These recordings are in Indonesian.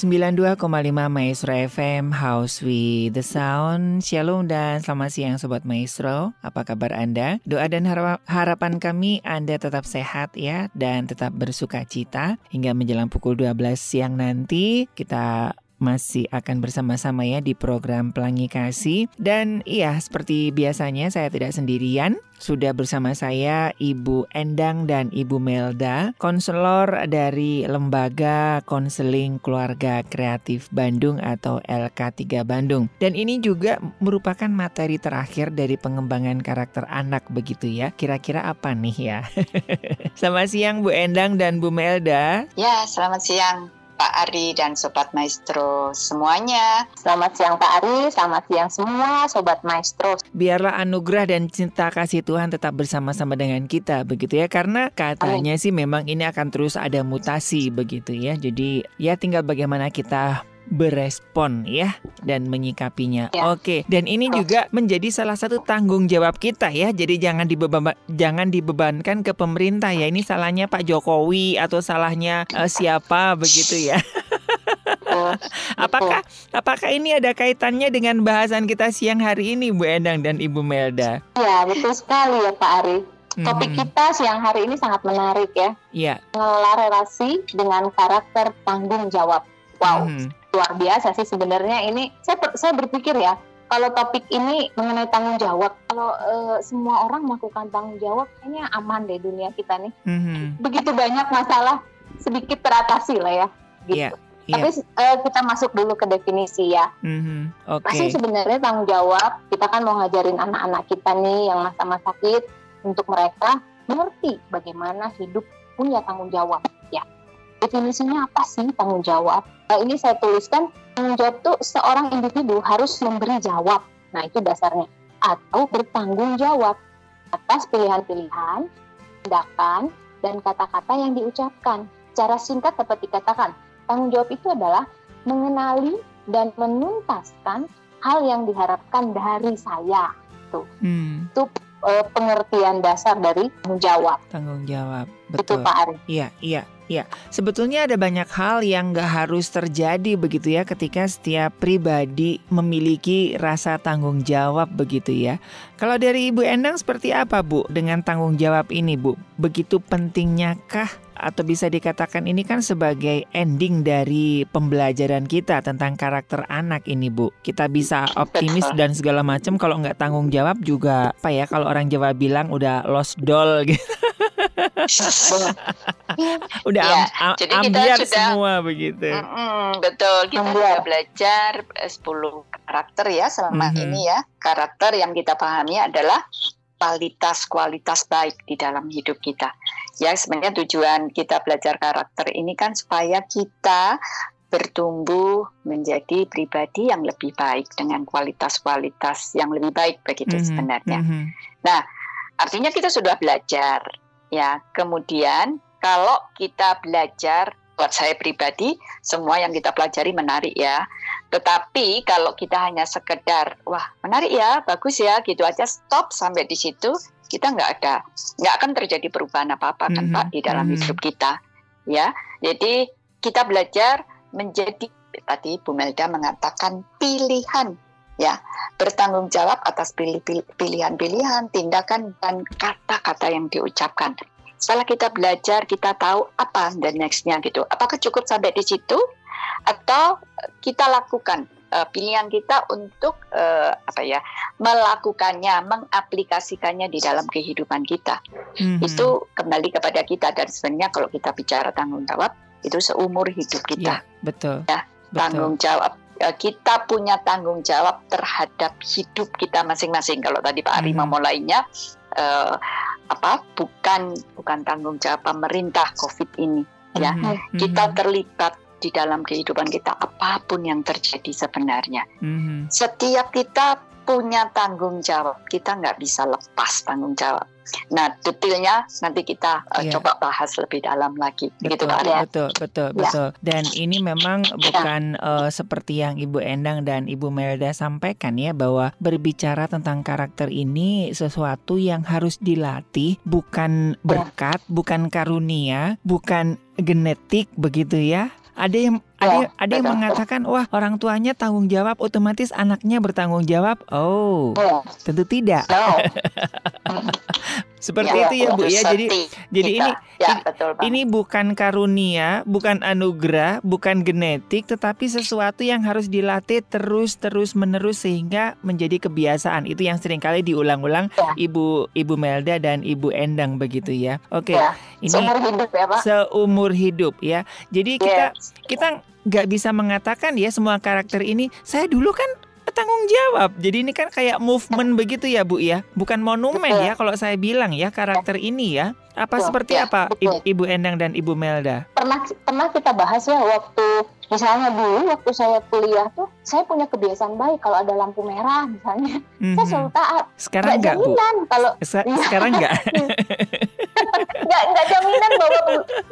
92,5 Maestro FM House with the Sound. Shalom dan selamat siang Sobat Maestro. Apa kabar Anda? Doa dan harapan kami Anda tetap sehat ya Dan tetap bersuka cita. Hingga menjelang pukul 12 siang nanti Kita masih akan bersama-sama ya di program Pelangi Kasih. Dan iya, seperti biasanya saya tidak sendirian. Sudah bersama saya Ibu Endang dan Ibu Melda, konselor dari Lembaga Konseling Keluarga Kreatif Bandung atau LK3 Bandung. Dan ini juga merupakan materi terakhir dari pengembangan karakter anak begitu ya. Kira-kira apa nih ya? selamat siang Bu Endang dan Bu Melda. Ya, selamat siang. Pak Ari dan Sobat Maestro semuanya. Selamat siang Pak Ari, selamat siang semua Sobat Maestro. Biarlah anugerah dan cinta kasih Tuhan tetap bersama-sama dengan kita begitu ya. Karena katanya Amin. sih memang ini akan terus ada mutasi begitu ya. Jadi ya tinggal bagaimana kita berespon ya dan menyikapinya. Ya. Oke, dan ini juga menjadi salah satu tanggung jawab kita ya. Jadi jangan dibeban jangan dibebankan ke pemerintah ya. Ini salahnya Pak Jokowi atau salahnya uh, siapa begitu ya. apakah apakah ini ada kaitannya dengan bahasan kita siang hari ini Bu Endang dan Ibu Melda? Ya, betul sekali ya Pak Ari. Topik mm-hmm. kita siang hari ini sangat menarik ya. Iya. Mengelola relasi dengan karakter tanggung jawab. Wow. Mm-hmm luar biasa sih sebenarnya ini saya saya berpikir ya kalau topik ini mengenai tanggung jawab kalau uh, semua orang melakukan tanggung jawab kayaknya aman deh dunia kita nih mm-hmm. begitu banyak masalah sedikit teratasi lah ya gitu yeah. Yeah. Tapi uh, kita masuk dulu ke definisi ya. Mm-hmm. Okay. Pasti sebenarnya tanggung jawab kita kan mau ngajarin anak-anak kita nih yang masa-masa sakit untuk mereka mengerti bagaimana hidup punya tanggung jawab ya definisinya apa sih tanggung jawab? Nah, ini saya tuliskan tanggung jawab itu seorang individu harus memberi jawab. Nah itu dasarnya. Atau bertanggung jawab atas pilihan-pilihan, tindakan, dan kata-kata yang diucapkan. Cara singkat dapat dikatakan, tanggung jawab itu adalah mengenali dan menuntaskan hal yang diharapkan dari saya. Tuh. Hmm. Itu uh, pengertian dasar dari tanggung jawab. Tanggung jawab, betul. Itu Pak Ari. Iya, iya. Ya, sebetulnya ada banyak hal yang gak harus terjadi begitu ya ketika setiap pribadi memiliki rasa tanggung jawab begitu ya. Kalau dari Ibu Endang seperti apa Bu dengan tanggung jawab ini Bu? Begitu pentingnya kah atau bisa dikatakan ini kan sebagai ending dari pembelajaran kita tentang karakter anak ini Bu. Kita bisa optimis dan segala macam kalau nggak tanggung jawab juga apa ya kalau orang Jawa bilang udah lost doll gitu. udah ya, am, am, jadi kita sudah semua begitu. Mm, mm, betul, kita Ambiar. sudah belajar 10 karakter ya selama mm -hmm. ini ya. Karakter yang kita pahami adalah kualitas-kualitas baik di dalam hidup kita. Ya, sebenarnya tujuan kita belajar karakter ini kan supaya kita bertumbuh menjadi pribadi yang lebih baik dengan kualitas-kualitas yang lebih baik begitu mm -hmm. sebenarnya. Mm -hmm. Nah, artinya kita sudah belajar ya. Kemudian kalau kita belajar buat saya pribadi semua yang kita pelajari menarik ya. Tetapi kalau kita hanya sekedar wah menarik ya, bagus ya gitu aja stop sampai di situ kita nggak ada nggak akan terjadi perubahan apa apa kan mm -hmm. Pak di dalam mm -hmm. hidup kita ya. Jadi kita belajar menjadi tadi Bu Melda mengatakan pilihan ya bertanggung jawab atas pilihan-pilihan, tindakan dan kata-kata yang diucapkan setelah kita belajar kita tahu apa dan nextnya gitu apakah cukup sampai di situ atau kita lakukan uh, pilihan kita untuk uh, apa ya melakukannya mengaplikasikannya di dalam kehidupan kita. Mm-hmm. itu kembali kepada kita. Dan sebenarnya kalau kita bicara tanggung jawab itu seumur hidup kita. Ya, betul. Ya tanggung jawab uh, kita punya tanggung jawab terhadap hidup kita masing-masing. Kalau tadi Pak Ari mm-hmm. memulainya uh, apa bukan bukan tanggung jawab pemerintah COVID ini ya. Mm -hmm. kita terlibat di dalam kehidupan kita apa pun yang terjadi sebenarnya mm -hmm. setiap kita punya tanggung jawab kita nggak bisa lepas tanggung jawab Nah, detailnya nanti kita uh, yeah. coba bahas lebih dalam lagi. Betul, Pak ya. Betul, betul, ya. betul. Dan ini memang bukan uh, seperti yang Ibu Endang dan Ibu Melda sampaikan ya bahwa berbicara tentang karakter ini sesuatu yang harus dilatih, bukan berkat, bukan karunia, bukan genetik begitu ya Ada yang ya, ada ada yang mengatakan wah orang tuanya tanggung jawab otomatis anaknya bertanggung jawab. Oh, ya. tentu tidak. No. Seperti ya, itu ya Bu ya. Jadi jadi ini ya, betul ini bukan karunia, bukan anugerah, bukan genetik, tetapi sesuatu yang harus dilatih terus terus menerus sehingga menjadi kebiasaan. Itu yang sering kali diulang-ulang ya. Ibu Ibu Melda dan Ibu Endang begitu ya. Oke. Okay. Ya. Ini seumur hidup ya Pak. Seumur hidup ya. Jadi kita yes. kita nggak bisa mengatakan ya semua karakter ini saya dulu kan tanggung jawab. Jadi ini kan kayak movement begitu ya Bu ya, bukan monumen betul. ya kalau saya bilang ya karakter ini ya. Apa betul, seperti ya, apa betul. Ibu Endang dan Ibu Melda? Pernah pernah kita bahas ya waktu misalnya dulu waktu saya kuliah tuh saya punya kebiasaan baik kalau ada lampu merah misalnya mm-hmm. saya selalu taat. Sekarang enggak, Bu? Kalau Se- ya. sekarang enggak. nggak nggak jaminan bahwa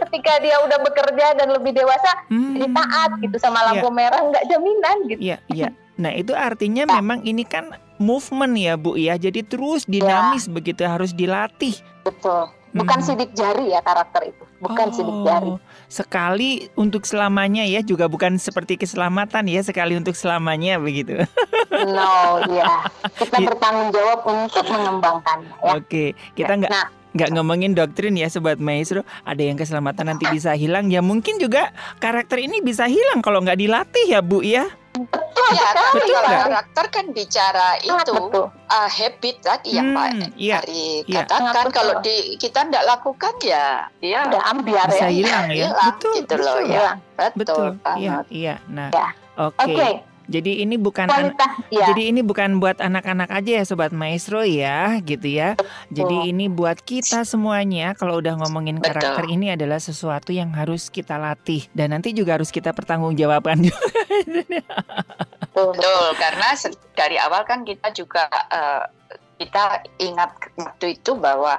ketika dia udah bekerja dan lebih dewasa hmm. jadi taat gitu sama lampu yeah. merah nggak jaminan gitu. Iya, yeah, iya. Nah, itu artinya nah. memang ini kan movement ya, Bu ya. Jadi terus dinamis ya. begitu harus dilatih. Betul. Bukan hmm. sidik jari ya karakter itu. Bukan oh, sidik jari. Sekali untuk selamanya ya, juga bukan seperti keselamatan ya, sekali untuk selamanya begitu. No, ya. Kita iya. bertanggung jawab untuk mengembangkan ya. Oke, kita nggak nah, nggak ngomongin doktrin ya sobat maestro ada yang keselamatan nanti bisa hilang ya mungkin juga karakter ini bisa hilang kalau nggak dilatih ya bu ya Betul ya, tapi kalau karakter kan bicara itu uh, habit tadi yang hmm, Pak iya, Ari iya. katakan kalau di kita tidak lakukan ya dia udah ambiar bisa ya. hilang ya. Hilang, betul, gitu betul, loh ya. Betul. betul. Iya, iya. Nah, ya. oke. Okay. Okay. Jadi ini bukan Kualitas, ya. jadi ini bukan buat anak-anak aja ya sobat maestro ya, gitu ya. Jadi ini buat kita semuanya kalau udah ngomongin Betul. karakter ini adalah sesuatu yang harus kita latih dan nanti juga harus kita pertanggungjawabkan juga. Betul, karena dari awal kan kita juga uh, kita ingat waktu itu bahwa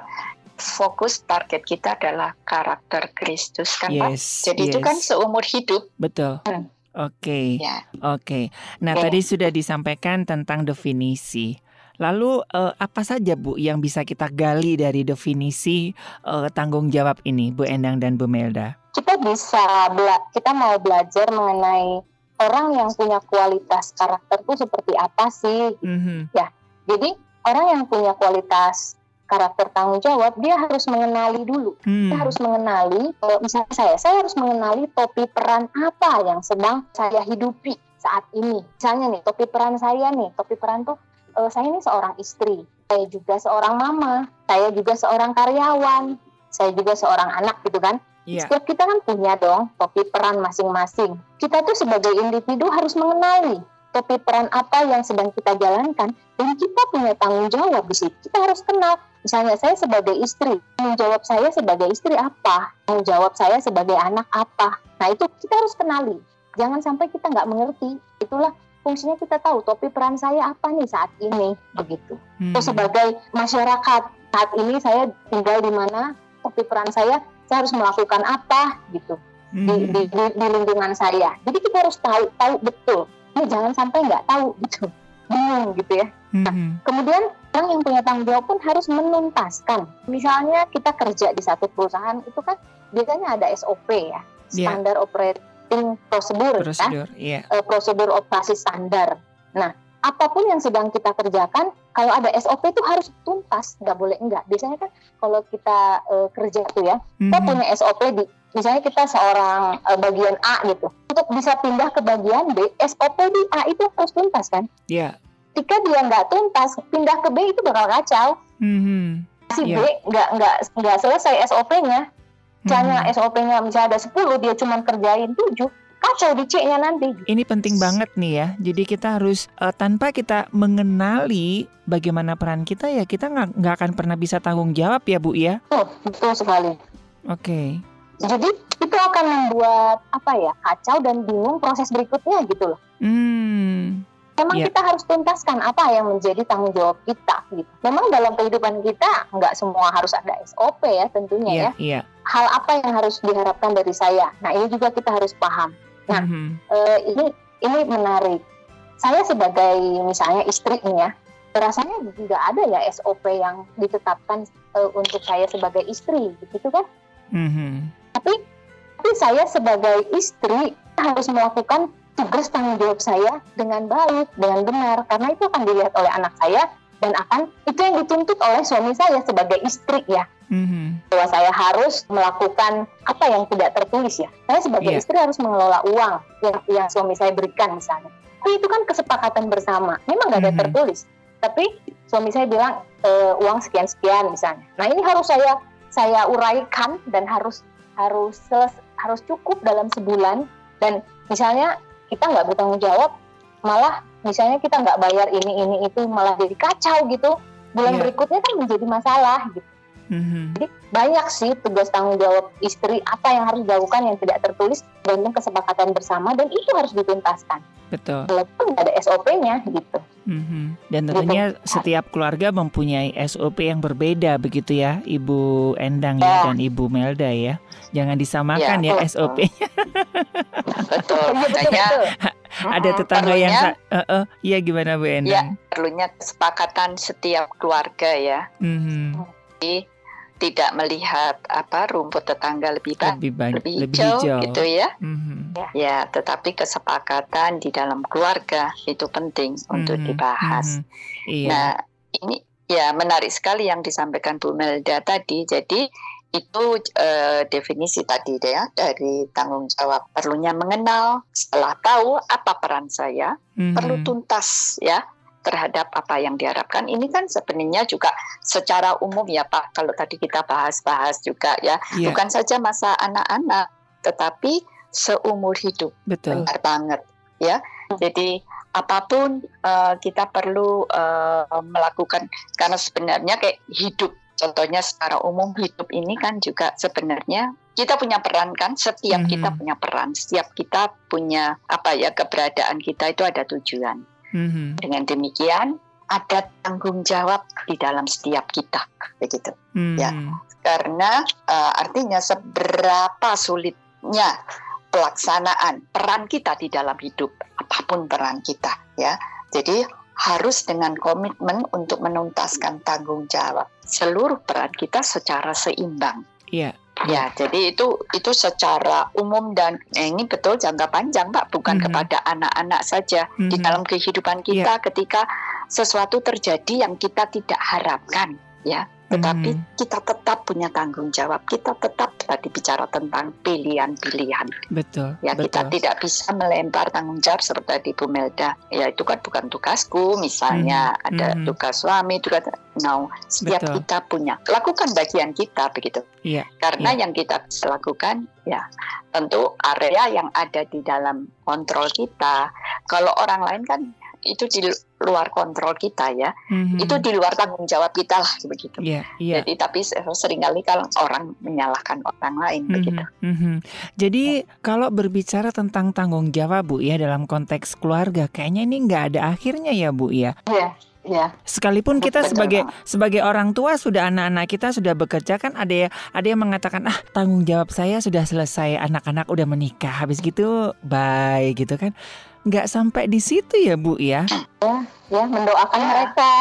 fokus target kita adalah karakter Kristus kan yes, Pak. Jadi yes. itu kan seumur hidup. Betul. Hmm. Oke, okay. ya. oke. Okay. Nah, okay. tadi sudah disampaikan tentang definisi. Lalu uh, apa saja Bu yang bisa kita gali dari definisi uh, tanggung jawab ini, Bu Endang dan Bu Melda? Kita bisa bela kita mau belajar mengenai orang yang punya kualitas karakter itu seperti apa sih? Mm -hmm. Ya, jadi orang yang punya kualitas karakter tanggung jawab, dia harus mengenali dulu. Hmm. Dia harus mengenali, kalau misalnya saya, saya harus mengenali topi peran apa yang sedang saya hidupi saat ini. Misalnya nih, topi peran saya nih, topi peran tuh, uh, saya ini seorang istri, saya juga seorang mama, saya juga seorang karyawan, saya juga seorang anak gitu kan. Yeah. Setiap kita kan punya dong topi peran masing-masing. Kita tuh sebagai individu harus mengenali topi peran apa yang sedang kita jalankan dan kita punya tanggung jawab di situ. Kita harus kenal. Misalnya saya sebagai istri, tanggung jawab saya sebagai istri apa? Tanggung jawab saya sebagai anak apa? Nah itu kita harus kenali. Jangan sampai kita nggak mengerti. Itulah fungsinya kita tahu topi peran saya apa nih saat ini begitu. Hmm. Atau sebagai masyarakat saat ini saya tinggal di mana topi peran saya saya harus melakukan apa gitu hmm. di, di, di, di lingkungan saya. Jadi kita harus tahu tahu betul ini jangan sampai nggak tahu gitu bingung gitu ya nah, mm-hmm. kemudian orang yang punya tanggung jawab pun harus menuntaskan misalnya kita kerja di satu perusahaan itu kan biasanya ada SOP ya iya. standar yeah. operating procedure, prosedur, kan yeah. uh, prosedur operasi standar nah apa pun yang sedang kita kerjakan, kalau ada SOP itu harus tuntas, nggak boleh enggak. Biasanya kan kalau kita uh, kerja tuh ya, mm-hmm. kita punya SOP di misalnya kita seorang uh, bagian A gitu untuk bisa pindah ke bagian B SOP di A itu harus tuntas kan Iya yeah. Jika dia nggak tuntas pindah ke B itu bakal kacau mm-hmm. si yeah. B nggak nggak nggak selesai SOP-nya misalnya mm-hmm. SOP-nya misalnya ada 10 dia cuma kerjain 7 kacau di C-nya nanti. Ini penting banget nih ya. Jadi kita harus uh, tanpa kita mengenali bagaimana peran kita ya kita nggak akan pernah bisa tanggung jawab ya Bu ya. Oh, betul sekali. Oke. Okay. Jadi itu akan membuat apa ya kacau dan bingung proses berikutnya gitu loh. Hmm. Memang yeah. kita harus tuntaskan apa yang menjadi tanggung jawab kita gitu. Memang dalam kehidupan kita nggak semua harus ada SOP ya tentunya yeah, ya. Yeah. Hal apa yang harus diharapkan dari saya. Nah ini juga kita harus paham. Nah mm-hmm. uh, ini ini menarik. Saya sebagai misalnya istri ini ya, rasanya nggak ada ya SOP yang ditetapkan uh, untuk saya sebagai istri, gitu kan? Mm-hmm. Tapi Tapi saya sebagai istri harus melakukan tugas tanggung jawab saya dengan baik, dengan benar, karena itu akan dilihat oleh anak saya dan akan itu yang dituntut oleh suami saya sebagai istri ya. Mm-hmm. Bahwa saya harus melakukan apa yang tidak tertulis ya. Saya sebagai yeah. istri harus mengelola uang yang, yang suami saya berikan misalnya. Tapi itu kan kesepakatan bersama. Memang nggak ada mm-hmm. tertulis. Tapi suami saya bilang e, uang sekian sekian misalnya. Nah ini harus saya saya uraikan dan harus harus harus cukup dalam sebulan dan misalnya kita nggak bertanggung jawab malah misalnya kita nggak bayar ini ini itu malah jadi kacau gitu bulan yeah. berikutnya kan menjadi masalah gitu mm-hmm. jadi banyak sih tugas tanggung jawab istri apa yang harus dilakukan yang tidak tertulis tergantung kesepakatan bersama dan itu harus dituntaskan betul walaupun ada SOP-nya gitu mm-hmm. dan tentunya gitu. setiap keluarga mempunyai SOP yang berbeda begitu ya Ibu Endang ya, ya dan Ibu Melda ya jangan disamakan ya, ya SOP-nya betul makanya ada tetangga perlunya, yang uh, uh, ya gimana Bu Endang? Ya, perlunya kesepakatan setiap keluarga ya. Mm-hmm. Jadi tidak melihat apa rumput tetangga lebih banyak, lebih, banyak, lebih, lebih hijau, hijau gitu ya. Mm-hmm. Ya, tetapi kesepakatan di dalam keluarga itu penting mm-hmm. untuk dibahas. Mm-hmm. Iya. Nah, ini ya menarik sekali yang disampaikan Bu Melda tadi. Jadi itu uh, definisi tadi ya dari tanggung jawab perlunya mengenal setelah tahu apa peran saya mm-hmm. perlu tuntas ya terhadap apa yang diharapkan ini kan sebenarnya juga secara umum ya Pak kalau tadi kita bahas-bahas juga ya yeah. bukan saja masa anak-anak tetapi seumur hidup betul benar banget ya jadi apa pun uh, kita perlu uh, melakukan karena sebenarnya kayak hidup Contohnya secara umum hidup ini kan juga sebenarnya kita punya peran kan, setiap mm -hmm. kita punya peran, setiap kita punya apa ya keberadaan kita itu ada tujuan. Mm -hmm. Dengan demikian ada tanggung jawab di dalam setiap kita, begitu. Mm -hmm. Ya, karena uh, artinya seberapa sulitnya pelaksanaan peran kita di dalam hidup, apa pun peran kita, ya. Jadi harus dengan komitmen untuk menuntaskan tanggung jawab seluruh peran kita secara seimbang. Iya. Ya, jadi itu itu secara umum dan eh, ini betul jangka panjang, Pak, bukan mm -hmm. kepada anak-anak saja mm -hmm. di dalam kehidupan kita yeah. ketika sesuatu terjadi yang kita tidak harapkan, ya tetapi hmm. kita tetap punya tanggung jawab. Kita tetap tadi bicara tentang pilihan-pilihan. Betul. Ya betul. kita tidak bisa melempar tanggung jawab seperti Bu Melda. Ya itu kan bukan tugasku. Misalnya hmm. ada hmm. tugas suami, tugas no. Setiap betul. kita punya lakukan bagian kita begitu. Iya. Karena iya. yang kita bisa lakukan ya tentu area yang ada di dalam kontrol kita. Kalau orang lain kan itu di luar kontrol kita ya. Mm-hmm. Itu di luar tanggung jawab kita lah begitu. Yeah, yeah. Jadi tapi sering kali kalau orang menyalahkan orang lain mm-hmm. begitu. Mm-hmm. Jadi ya. kalau berbicara tentang tanggung jawab Bu ya dalam konteks keluarga, kayaknya ini nggak ada akhirnya ya Bu ya. Iya. Ya. Sekalipun kita Betul. sebagai sebagai orang tua sudah anak-anak kita sudah bekerja kan ada ya ada yang mengatakan ah tanggung jawab saya sudah selesai anak-anak udah menikah habis gitu bye gitu kan nggak sampai di situ ya Bu ya? Ya, ya mendoakan ya. mereka,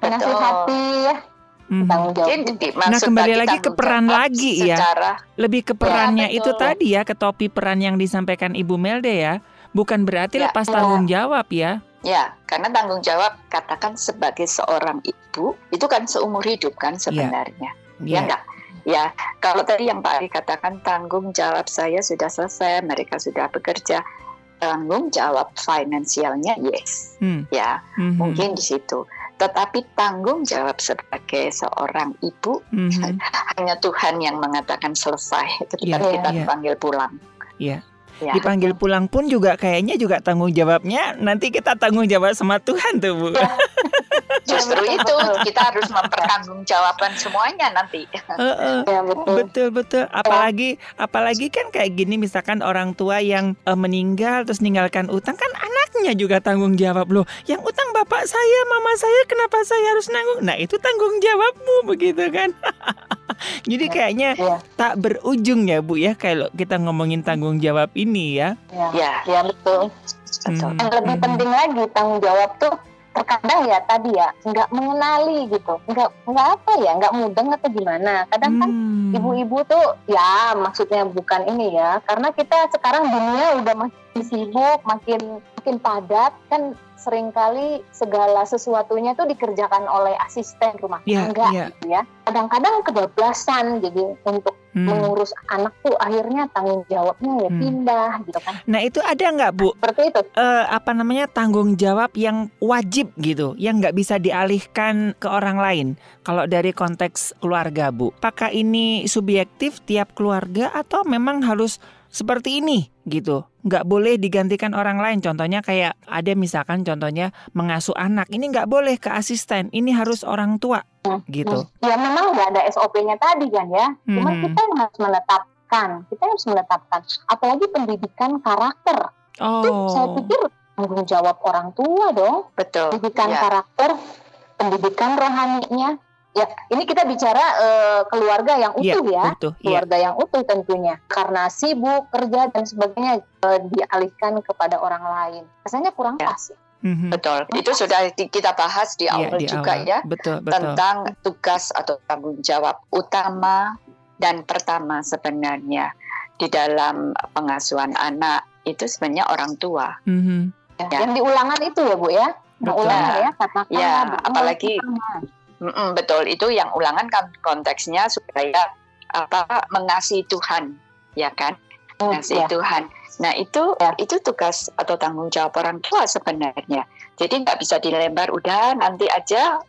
menasihati ya. Hmm. nah kembali lagi ke peran lagi ya, lebih ke perannya ya, itu tadi ya, ke topi peran yang disampaikan Ibu Melde ya, bukan berarti ya, lepas ya. tanggung jawab ya. Ya, karena tanggung jawab katakan sebagai seorang ibu itu kan seumur hidup kan ya. sebenarnya, ya, ya enggak? Ya, kalau tadi yang Pak Ari katakan tanggung jawab saya sudah selesai, mereka sudah bekerja tanggung jawab finansialnya yes hmm. ya hmm. mungkin di situ tetapi tanggung jawab sebagai seorang ibu hmm. hanya Tuhan yang mengatakan selesai ketika yeah, kita yeah. dipanggil pulang yeah. Ya. Dipanggil pulang pun juga kayaknya juga tanggung jawabnya nanti kita tanggung jawab sama Tuhan tuh Bu. Ya. Justru itu kita harus mempertanggungjawabkan semuanya nanti. Uh, uh, ya, betul. betul betul. Apalagi apalagi kan kayak gini misalkan orang tua yang uh, meninggal terus ninggalkan utang kan anaknya juga tanggung jawab loh. Yang utang bapak saya, mama saya kenapa saya harus nanggung? Nah itu tanggung jawabmu begitu kan. Jadi ya, kayaknya ya. tak berujung ya Bu ya kalau kita ngomongin tanggung jawab ini ya. Ya, ya, ya betul. betul. Hmm. Yang lebih hmm. penting lagi tanggung jawab tuh terkadang ya tadi ya nggak mengenali gitu nggak nggak apa ya nggak mudeng atau gimana kadang kan hmm. ibu-ibu tuh ya maksudnya bukan ini ya karena kita sekarang dunia udah makin sibuk makin makin padat kan sering kali segala sesuatunya tuh dikerjakan oleh asisten rumah yeah, tangga yeah. gitu ya. Kadang-kadang kebablasan jadi untuk hmm. mengurus anak tuh akhirnya tanggung jawabnya ya hmm. pindah gitu kan. Nah itu ada nggak bu? Seperti itu. Uh, apa namanya tanggung jawab yang wajib gitu, yang nggak bisa dialihkan ke orang lain. Kalau dari konteks keluarga bu, apakah ini subjektif tiap keluarga atau memang harus seperti ini gitu. Nggak boleh digantikan orang lain. Contohnya kayak ada misalkan contohnya mengasuh anak. Ini nggak boleh ke asisten. Ini harus orang tua hmm. gitu. Ya memang nggak ada SOP-nya tadi kan ya. Hmm. Cuman kita harus menetapkan. Kita harus menetapkan. Apalagi pendidikan karakter. Oh. Itu saya pikir tanggung jawab orang tua dong. Betul. Pendidikan ya. karakter, pendidikan rohaninya, Ya, ini kita bicara uh, keluarga yang iya, utuh ya, ya. Utuh, keluarga ya. yang utuh tentunya. Karena sibuk kerja dan sebagainya uh, dialihkan kepada orang lain. Rasanya kurang ya. pas. Mm-hmm. Betul. Itu sudah kita bahas di iya, awal ya, di juga awal. ya betul, betul. tentang tugas atau tanggung jawab utama dan pertama sebenarnya di dalam pengasuhan anak itu sebenarnya orang tua. Mm-hmm. Ya. Yang diulangan itu ya bu ya, ulangan ya katakan. Ya, apalagi. Pertama Mm-mm, betul itu yang ulangan kan konteksnya supaya apa mengasihi Tuhan ya kan oh, mengasihi ya. Tuhan. Nah itu ya. itu tugas atau tanggung jawab orang tua sebenarnya. Jadi nggak bisa dilembar udah nanti aja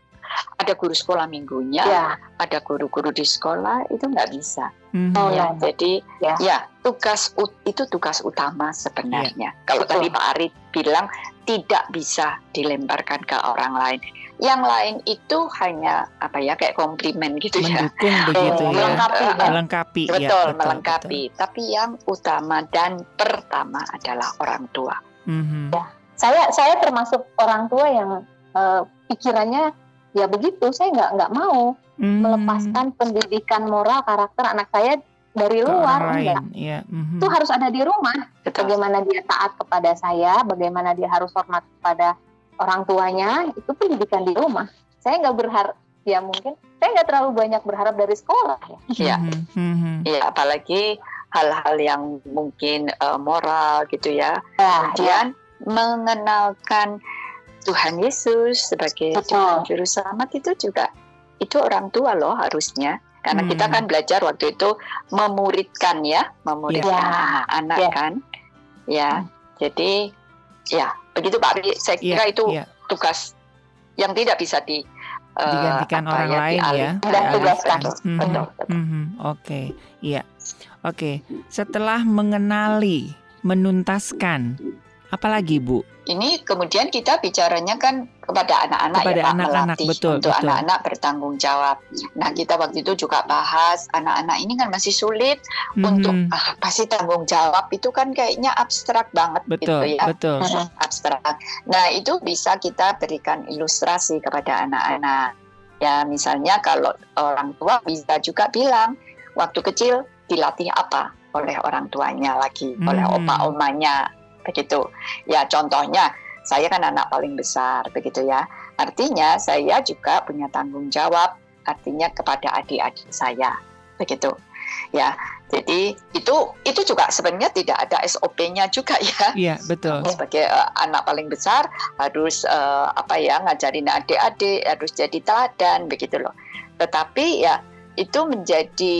ada guru sekolah minggunya, ya. ada guru-guru di sekolah itu nggak bisa. Mm-hmm. Oh, ya, ya, jadi ya. ya tugas itu tugas utama sebenarnya. Ya. Kalau Betul. tadi Pak Arit bilang tidak bisa dilemparkan ke orang lain. Yang lain itu hanya apa ya kayak komplimen gitu ya. Mendukung begitu ya. Melengkapi uh, melengkapi betul, ya, betul melengkapi. betul. tapi yang utama dan pertama adalah orang tua. Mm-hmm. ya saya saya termasuk orang tua yang uh, pikirannya ya begitu. Saya nggak nggak mau mm-hmm. melepaskan pendidikan moral karakter anak saya dari Ke luar enggak ya. mm-hmm. itu harus ada di rumah betul. bagaimana dia taat kepada saya bagaimana dia harus hormat kepada orang tuanya itu pendidikan di rumah. Saya nggak berharap ya mungkin saya nggak terlalu banyak berharap dari sekolah ya. Iya, mm-hmm. ya apalagi hal-hal yang mungkin uh, moral gitu ya. Nah, Kemudian ya. mengenalkan Tuhan Yesus sebagai Tuhan Juru Selamat itu juga itu orang tua loh harusnya karena hmm. kita kan belajar waktu itu memuridkan ya memuridkan ya. anak ya. kan ya hmm. jadi ya begitu Pak Ari saya kira yeah, itu yeah. tugas yang tidak bisa di uh, digantikan orang ya, lain ya dan tugaskan mm -hmm. oke okay. iya oke okay. setelah mengenali menuntaskan apalagi Bu ini kemudian kita bicaranya kan kepada anak-anak ya Pak anak -anak, melatih betul, untuk anak-anak bertanggung jawab. Nah kita waktu itu juga bahas anak-anak ini kan masih sulit mm-hmm. untuk ah, pasti tanggung jawab itu kan kayaknya abstrak banget betul, gitu ya. Betul. Abstrak. Nah itu bisa kita berikan ilustrasi kepada anak-anak. Ya misalnya kalau orang tua bisa juga bilang waktu kecil dilatih apa oleh orang tuanya lagi, hmm. oleh opa omanya begitu. Ya contohnya saya kan anak paling besar begitu ya. Artinya saya juga punya tanggung jawab artinya kepada adik-adik saya begitu. Ya. Jadi itu itu juga sebenarnya tidak ada SOP-nya juga ya. Iya, betul. Sebagai uh, anak paling besar harus uh, apa ya ngajarin adik-adik harus jadi teladan begitu loh. Tetapi ya itu menjadi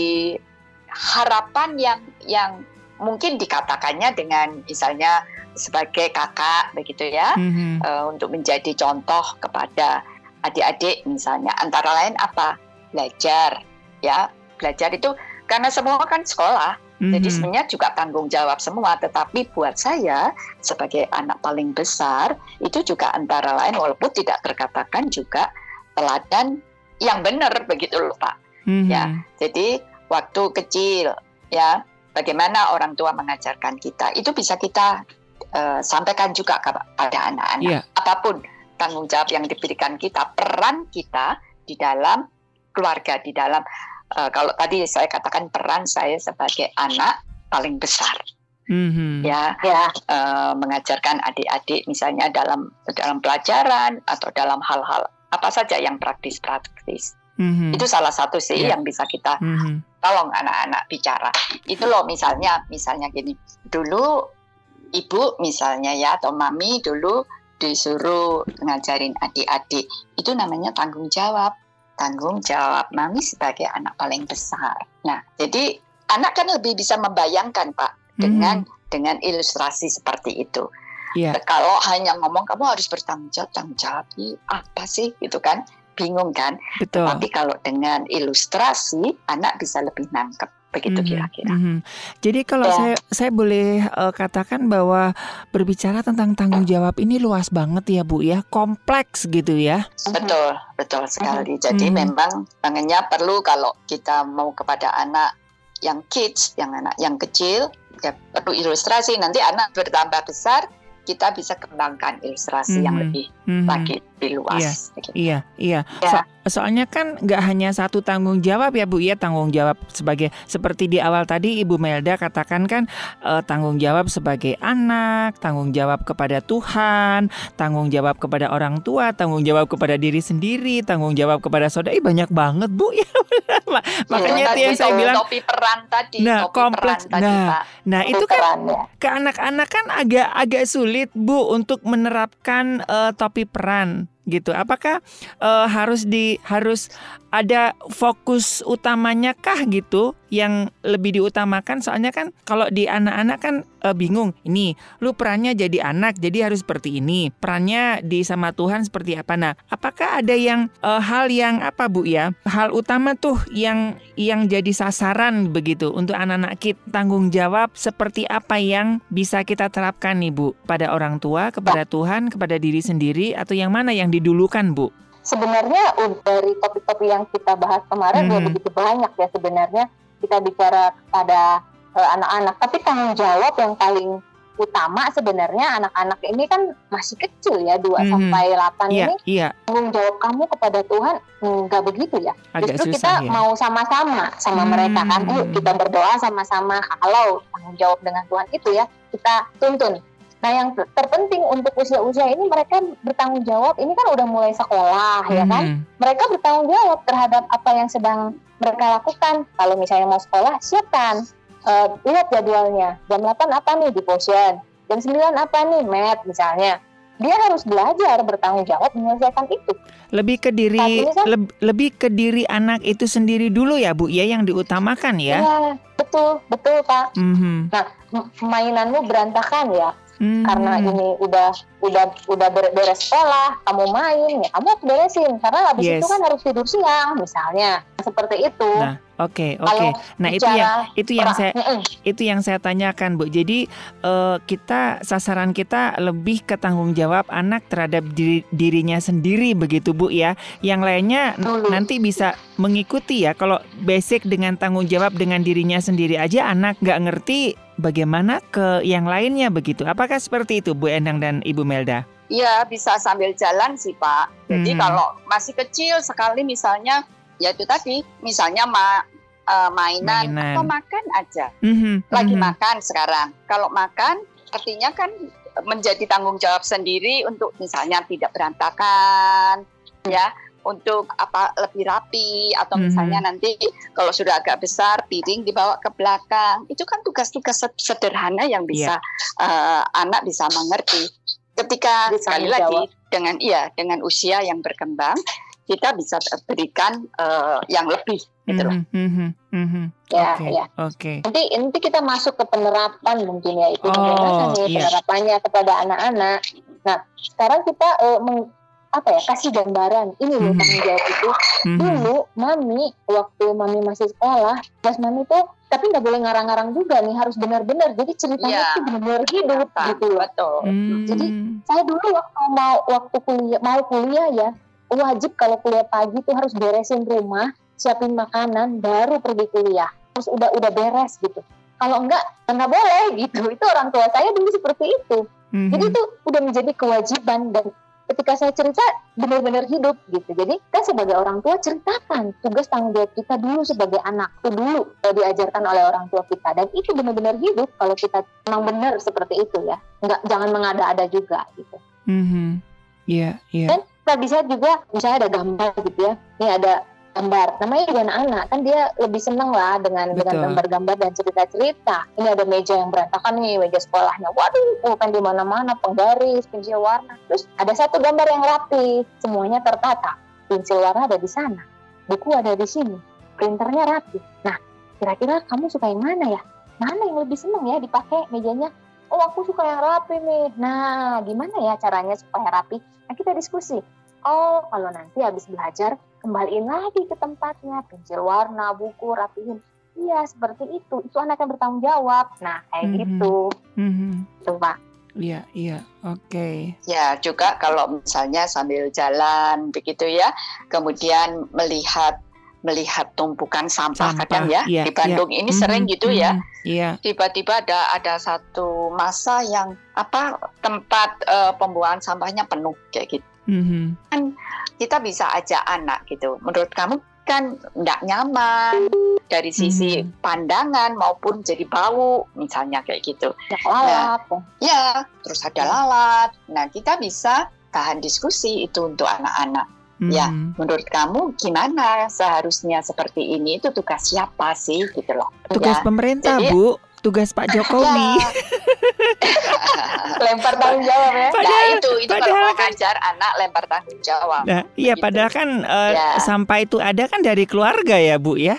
harapan yang yang mungkin dikatakannya dengan misalnya sebagai kakak begitu ya mm-hmm. uh, untuk menjadi contoh kepada adik-adik misalnya antara lain apa belajar ya belajar itu karena semua kan sekolah mm-hmm. jadi sebenarnya juga tanggung jawab semua tetapi buat saya sebagai anak paling besar itu juga antara lain walaupun tidak terkatakan juga teladan yang benar begitu loh pak mm-hmm. ya jadi waktu kecil ya bagaimana orang tua mengajarkan kita itu bisa kita uh, sampaikan juga kepada anak-anak. Yeah. Apa pun tanggung jawab yang diberikan kita, peran kita di dalam keluarga, di dalam uh, kalau tadi saya katakan peran saya sebagai anak paling besar, mm-hmm. ya, ya. Uh, mengajarkan adik-adik misalnya dalam dalam pelajaran atau dalam hal-hal apa saja yang praktis-praktis. Mm-hmm. Itu salah satu sih yeah. yang bisa kita mm-hmm. tolong anak-anak bicara. Itu loh misalnya misalnya gini. Dulu ibu misalnya ya atau mami dulu disuruh ngajarin adik-adik itu namanya tanggung jawab tanggung jawab mami sebagai anak paling besar. Nah, jadi anak kan lebih bisa membayangkan pak dengan hmm. dengan ilustrasi seperti itu. Yeah. Kalau hanya ngomong kamu harus bertanggung jawab, tanggung jawab apa sih gitu kan? Bingung kan? Betul. Tapi kalau dengan ilustrasi anak bisa lebih nangkep begitu mm-hmm. kira-kira. Mm-hmm. Jadi kalau ya. saya saya boleh uh, katakan bahwa berbicara tentang tanggung jawab ini luas banget ya Bu ya, kompleks gitu ya. Betul, betul sekali. Mm-hmm. Jadi mm-hmm. memang pengennya perlu kalau kita mau kepada anak yang kids, yang anak yang kecil, ya perlu ilustrasi. Nanti anak bertambah besar, kita bisa kembangkan ilustrasi mm-hmm. yang lebih mm-hmm. lagi lebih luas. Iya, gitu. iya, iya. Ya. So, soalnya kan nggak hanya satu tanggung jawab ya Bu, ya tanggung jawab sebagai seperti di awal tadi Ibu Melda katakan kan uh, tanggung jawab sebagai anak, tanggung jawab kepada Tuhan, tanggung jawab kepada orang tua, tanggung jawab kepada diri sendiri, tanggung jawab kepada saudara. Ih, banyak banget Bu ya. Makanya ya, yang saya bilang topi peran tadi, nah, topi kompleks. Peran tadi, nah, Pak. nah itu kan ke anak-anak kan agak agak sulit Bu untuk menerapkan uh, topi peran gitu. Apakah uh, harus di harus ada fokus utamanya kah gitu yang lebih diutamakan? Soalnya kan kalau di anak-anak kan e, bingung. Ini lu perannya jadi anak jadi harus seperti ini. Perannya di sama Tuhan seperti apa? Nah apakah ada yang e, hal yang apa Bu ya? Hal utama tuh yang yang jadi sasaran begitu untuk anak-anak kita tanggung jawab seperti apa yang bisa kita terapkan nih Bu? Pada orang tua kepada Tuhan kepada diri sendiri atau yang mana yang didulukan Bu sebenarnya dari topik-topik yang kita bahas kemarin hmm. begitu banyak ya sebenarnya kita bicara pada uh, anak-anak tapi tanggung jawab yang paling utama sebenarnya anak-anak ini kan masih kecil ya 2 hmm. sampai 8 yeah, ini yeah. tanggung jawab kamu kepada Tuhan enggak begitu ya. Agak Justru susah, kita ya? mau sama-sama sama hmm. mereka kan. Yuk kita berdoa sama-sama kalau tanggung jawab dengan Tuhan itu ya kita tuntun Nah, yang terpenting untuk usia-usia ini mereka bertanggung jawab. Ini kan udah mulai sekolah, hmm. ya kan? Mereka bertanggung jawab terhadap apa yang sedang mereka lakukan. Kalau misalnya mau sekolah, siapkan. Uh, lihat jadwalnya. Jam 8 apa nih devotion? Jam 9 apa nih math misalnya? Dia harus belajar bertanggung jawab menyelesaikan itu. Lebih ke diri kan, leb, lebih ke diri anak itu sendiri dulu ya, Bu, ya yang diutamakan ya. Iya, betul, betul, Pak. Mm -hmm. Nah, mainanmu berantakan ya Hmm. Karena ini udah udah udah beres sekolah, kamu main, ya kamu harus beresin karena habis yes. itu kan harus tidur siang misalnya. Seperti itu. Nah, Oke, okay, oke. Okay. Nah, itu yang itu yang saya itu yang saya tanyakan, Bu. Jadi uh, kita sasaran kita lebih ke tanggung jawab anak terhadap diri, dirinya sendiri begitu, Bu ya. Yang lainnya nanti bisa mengikuti ya. Kalau basic dengan tanggung jawab dengan dirinya sendiri aja anak nggak ngerti bagaimana ke yang lainnya begitu. Apakah seperti itu, Bu Endang dan Ibu Melda? Iya, bisa sambil jalan sih, Pak. Jadi hmm. kalau masih kecil sekali misalnya ya itu tadi misalnya ma, uh, mainan, mainan atau makan aja mm-hmm. lagi mm-hmm. makan sekarang kalau makan artinya kan menjadi tanggung jawab sendiri untuk misalnya tidak berantakan ya untuk apa lebih rapi atau mm-hmm. misalnya nanti kalau sudah agak besar piring dibawa ke belakang itu kan tugas-tugas sederhana yang bisa yeah. uh, anak bisa mengerti ketika sekali lagi dengan iya dengan usia yang berkembang kita bisa berikan uh, yang lebih gitu loh. Mm -hmm, mm -hmm. Ya, okay, ya. Oke. Okay. Nanti nanti kita masuk ke penerapan mungkin ya itu oh, bagaimana nih iya. penerapannya kepada anak-anak. Nah, sekarang kita uh, meng, apa ya kasih gambaran ini loh mm -hmm. tanggung jawab itu. Mm -hmm. Dulu mami waktu mami masih sekolah, pas mami tuh tapi nggak boleh ngarang-ngarang juga nih harus benar-benar jadi ceritanya yeah. itu benar-benar hidup gitu betul mm. jadi saya dulu waktu mau waktu kuliah mau kuliah ya wajib kalau kuliah pagi tuh harus beresin rumah, siapin makanan, baru pergi kuliah. Terus udah udah beres gitu. Kalau enggak, enggak boleh gitu. Itu orang tua saya dulu seperti itu. Mm-hmm. Jadi itu udah menjadi kewajiban dan ketika saya cerita benar-benar hidup gitu. Jadi kan sebagai orang tua ceritakan tugas tanggung jawab kita dulu sebagai anak itu dulu eh, diajarkan oleh orang tua kita dan itu benar-benar hidup kalau kita memang benar seperti itu ya. Enggak jangan mengada-ada juga gitu. Mm -hmm. Iya, yeah, iya. Yeah. Dan kita bisa juga misalnya ada gambar gitu ya. Ini ada gambar. Namanya juga anak-anak kan dia lebih seneng lah dengan Betul. dengan gambar-gambar dan cerita-cerita. Ini ada meja yang berantakan nih, meja sekolahnya. Waduh, bukan di mana-mana penggaris, pensil warna. Terus ada satu gambar yang rapi, semuanya tertata. Pensil warna ada di sana, buku ada di sini, printernya rapi. Nah, kira-kira kamu suka yang mana ya? Mana yang lebih seneng ya dipakai mejanya? Oh, aku suka yang rapi nih. Nah, gimana ya caranya supaya rapi? Nah, kita diskusi. Oh, kalau nanti habis belajar kembaliin lagi ke tempatnya pensil warna buku rapihin iya seperti itu itu anak yang bertanggung jawab nah kayak mm-hmm. gitu mm-hmm. itu pak Iya, iya, oke. Okay. Ya, juga kalau misalnya sambil jalan begitu ya, kemudian melihat melihat tumpukan sampah, sampah kadang ya iya, di Bandung iya. ini mm-hmm, sering gitu ya. Mm-hmm, iya. Tiba-tiba ada ada satu masa yang apa tempat uh, pembuangan sampahnya penuh kayak gitu. Mm-hmm. Kan kita bisa ajak anak gitu. Menurut kamu kan nggak nyaman dari sisi hmm. pandangan maupun jadi bau misalnya kayak gitu. Lalat. Nah, ya, terus ada lalat. Nah, kita bisa tahan diskusi itu untuk anak-anak. Hmm. Ya, menurut kamu gimana seharusnya seperti ini? Itu tugas siapa sih gitu loh? Tugas ya. pemerintah, Jadi, Bu tugas Pak Jokowi. lempar tanggung jawab ya. Padahal, nah itu itu padahal kalau kan, ngajar anak lempar tanggung jawab. Nah, iya gitu. padahal kan uh, ya. sampah itu ada kan dari keluarga ya Bu ya.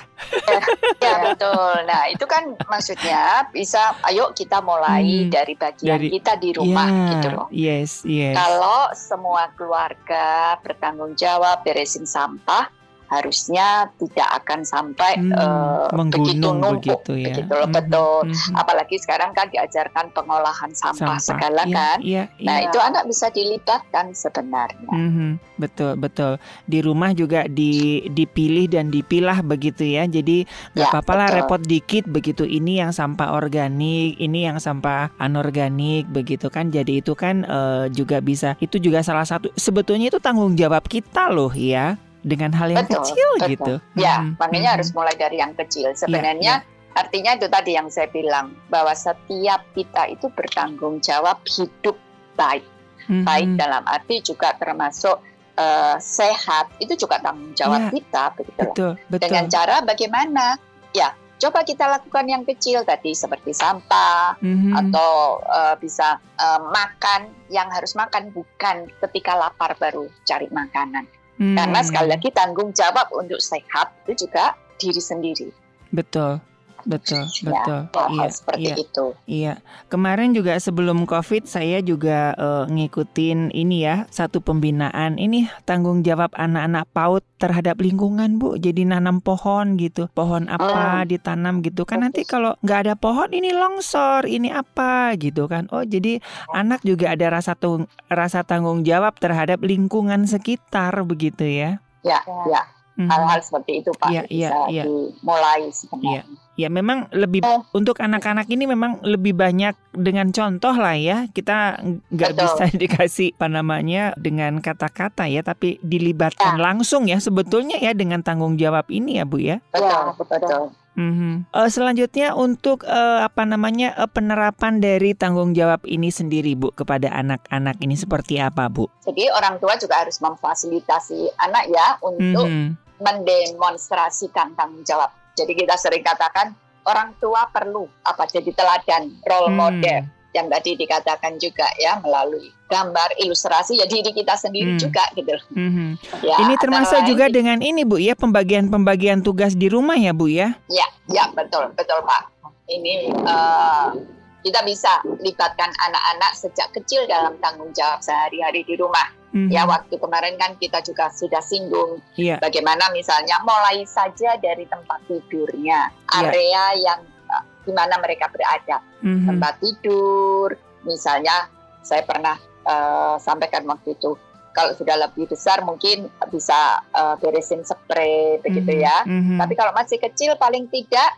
ya betul. Nah itu kan maksudnya bisa ayo kita mulai hmm, dari bagian dari, kita di rumah ya, gitu loh. Yes, yes. Kalau semua keluarga bertanggung jawab beresin sampah, harusnya tidak akan sampai hmm, uh, begitu numpuk. begitu, ya. begitu loh hmm, betul. hmm. apalagi sekarang kan diajarkan pengolahan sampah, sampah. segala ya, kan? ya, ya. nah itu anak bisa dilibatkan sebenarnya. Hmm, betul betul. Di rumah juga di dipilih dan dipilah begitu ya. Jadi nggak ya, apa-apa lah repot dikit begitu. Ini yang sampah organik ini yang sampah anorganik begitu kan. Jadi itu kan uh, juga bisa itu juga salah satu sebetulnya itu tanggung jawab kita loh ya dengan hal yang betul, kecil betul. gitu. Ya, hmm. makanya hmm. harus mulai dari yang kecil. Ya, Sebenarnya ya, ya. artinya itu tadi yang saya bilang bahwa setiap kita itu bertanggung jawab hidup baik. Hmm. Baik dalam arti juga termasuk uh, sehat itu juga tanggung jawab ya, kita begitu betul, betul. Dengan cara bagaimana? Ya, coba kita lakukan yang kecil tadi seperti sampah mm-hmm. atau uh, bisa uh, makan yang harus makan bukan ketika lapar baru cari makanan Hmm. Karena sekali lagi tanggung jawab untuk sehat itu juga diri sendiri. Betul. Betul, ya, betul. iya, seperti iya, itu. Iya. Kemarin juga sebelum Covid saya juga uh, ngikutin ini ya, satu pembinaan ini tanggung jawab anak-anak PAUD terhadap lingkungan, Bu. Jadi nanam pohon gitu. Pohon apa hmm. ditanam gitu kan nanti kalau nggak ada pohon ini longsor, ini apa gitu kan. Oh, jadi anak juga ada rasa tung rasa tanggung jawab terhadap lingkungan sekitar begitu ya. Ya, ya. Mhm. Hal-hal seperti itu Pak ya, bisa ya, ya. dimulai sebenarnya. Ya. Ya memang lebih eh. untuk anak-anak ini memang lebih banyak dengan contoh lah ya kita nggak bisa dikasih apa namanya dengan kata-kata ya tapi dilibatkan ya. langsung ya sebetulnya ya dengan tanggung jawab ini ya Bu ya. Betul betul. Mm-hmm. Uh, selanjutnya untuk uh, apa namanya uh, penerapan dari tanggung jawab ini sendiri Bu kepada anak-anak ini seperti apa Bu? Jadi orang tua juga harus memfasilitasi anak ya untuk mm-hmm. Mendemonstrasikan tanggung jawab jadi kita sering katakan orang tua perlu apa jadi teladan, role hmm. model yang tadi dikatakan juga ya melalui gambar ilustrasi ya diri kita sendiri hmm. juga gitu. Hmm. Ya, ini termasuk juga dengan ini Bu ya pembagian-pembagian tugas di rumah ya Bu ya? Ya, ya betul betul Pak. Ini uh, kita bisa libatkan anak-anak sejak kecil dalam tanggung jawab sehari-hari di rumah Mm-hmm. Ya waktu kemarin kan kita juga sudah singgung yeah. bagaimana misalnya mulai saja dari tempat tidurnya, iya. area yang uh, di mana mereka berada, mm-hmm. tempat tidur, misalnya saya pernah uh, sampaikan waktu itu kalau sudah lebih besar mungkin bisa uh, beresin spray begitu mm-hmm. ya. Mm-hmm. Tapi kalau masih kecil paling tidak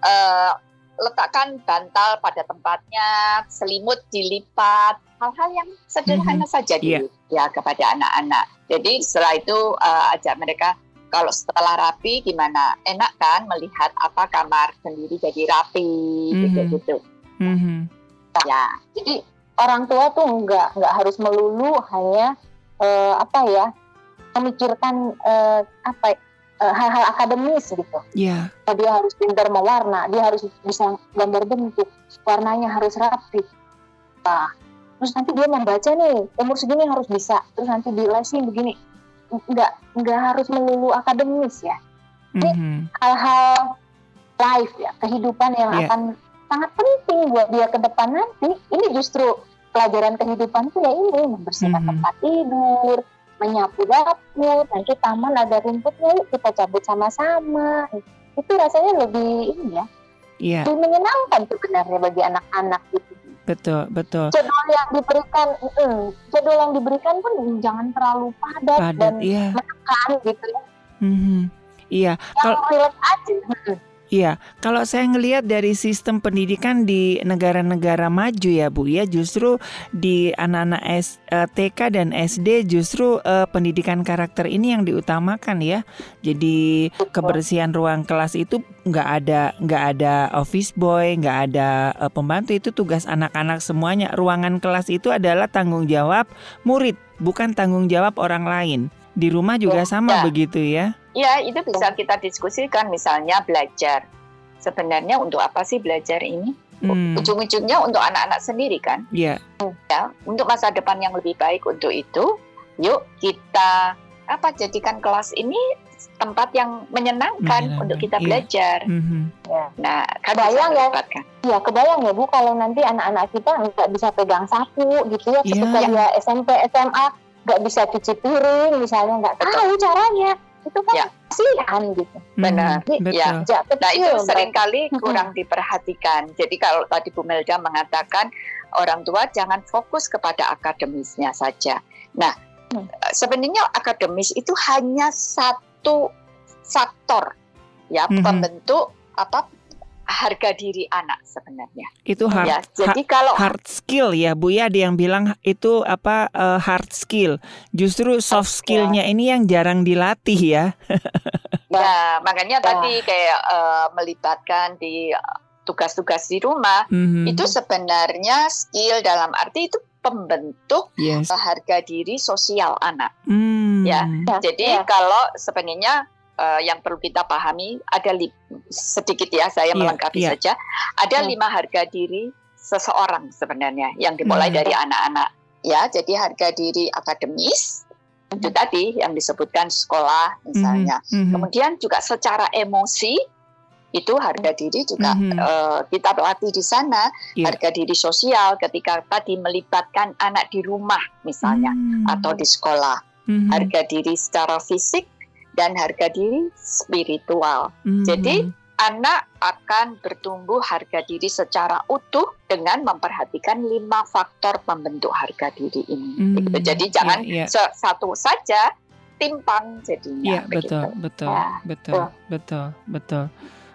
uh, letakkan bantal pada tempatnya, selimut dilipat, hal-hal yang sederhana mm -hmm. saja yeah. ya kepada anak-anak. Jadi setelah itu uh, ajak mereka kalau setelah rapi gimana enak kan melihat apa kamar sendiri jadi rapi mm-hmm. gitu gitu mm -hmm. ya jadi orang tua tuh nggak nggak harus melulu hanya uh, apa ya memikirkan uh, apa uh, hal-hal akademis gitu yeah. dia harus pintar mewarna dia harus bisa gambar bentuk warnanya harus rapi nah, terus nanti dia membaca nih umur segini harus bisa terus nanti di lesin begini nggak nggak harus melulu akademis ya. Ini mm-hmm. hal-hal life ya, kehidupan yang yeah. akan sangat penting buat dia ke depan nanti. Ini justru pelajaran kehidupan tuh ya ini membersihkan mm-hmm. tempat tidur, menyapu dapur, nanti taman ada rumputnya yuk kita cabut sama-sama. Itu rasanya lebih ini ya, yeah. lebih menyenangkan sebenarnya bagi anak-anak gitu. Betul, betul. Jadwal yang diberikan, mm, jadwal yang diberikan pun jangan terlalu padat, padat dan iya. menekan gitu ya. Mm-hmm. Iya. Kalau aja. Iya, kalau saya ngelihat dari sistem pendidikan di negara-negara maju ya Bu ya, justru di anak-anak TK eh, dan SD justru uh, pendidikan karakter ini yang diutamakan ya. Jadi kebersihan ruang kelas itu nggak ada nggak ada office boy, nggak ada uh, pembantu itu tugas anak-anak semuanya. Ruangan kelas itu adalah tanggung jawab murid, bukan tanggung jawab orang lain. Di rumah juga ya, sama ya. begitu ya. Ya, itu bisa kita diskusikan misalnya belajar. Sebenarnya untuk apa sih belajar ini? Hmm. Ujung-ujungnya untuk anak-anak sendiri kan? Iya. Yeah. Ya, untuk masa depan yang lebih baik untuk itu, yuk kita apa jadikan kelas ini tempat yang menyenangkan, menyenangkan. untuk kita iya. belajar. Mm-hmm. Ya. Nah, kebayang ya, iya kebayang ya bu kalau nanti anak-anak kita nggak bisa pegang sapu gitu ya, ketika yeah. dia SMP SMA nggak bisa cuci piring misalnya nggak tahu caranya itu kan ya. kasihan gitu. Benar. Hmm, ya. ya nah itu sering kali kurang diperhatikan. Jadi kalau tadi Bu Melda mengatakan orang tua jangan fokus kepada akademisnya saja. Nah hmm. sebenarnya akademis itu hanya satu faktor ya hmm. pembentuk apa harga diri anak sebenarnya. Itu hard, ya, jadi kalau hard skill ya Bu ya ada yang bilang itu apa uh, hard skill. Justru soft skillnya ya. ini yang jarang dilatih ya. ya makanya ya. tadi kayak uh, melibatkan di tugas-tugas di rumah mm-hmm. itu sebenarnya skill dalam arti itu pembentuk yes. harga diri sosial anak. Mm. Ya, jadi ya. kalau sebenarnya uh, yang perlu kita pahami ada sedikit ya saya yeah, melengkapi yeah. saja ada yeah. lima harga diri seseorang sebenarnya yang dimulai mm. dari anak-anak ya jadi harga diri akademis mm. itu tadi yang disebutkan sekolah misalnya mm -hmm. kemudian juga secara emosi itu harga diri juga mm -hmm. uh, kita latih di sana yeah. harga diri sosial ketika tadi melibatkan anak di rumah misalnya mm. atau di sekolah mm -hmm. harga diri secara fisik dan harga diri spiritual. Hmm. Jadi anak akan bertumbuh harga diri secara utuh dengan memperhatikan lima faktor pembentuk harga diri ini. Hmm. Gitu. Jadi jangan yeah, yeah. satu saja timpang jadinya. Iya betul betul ya. betul betul betul.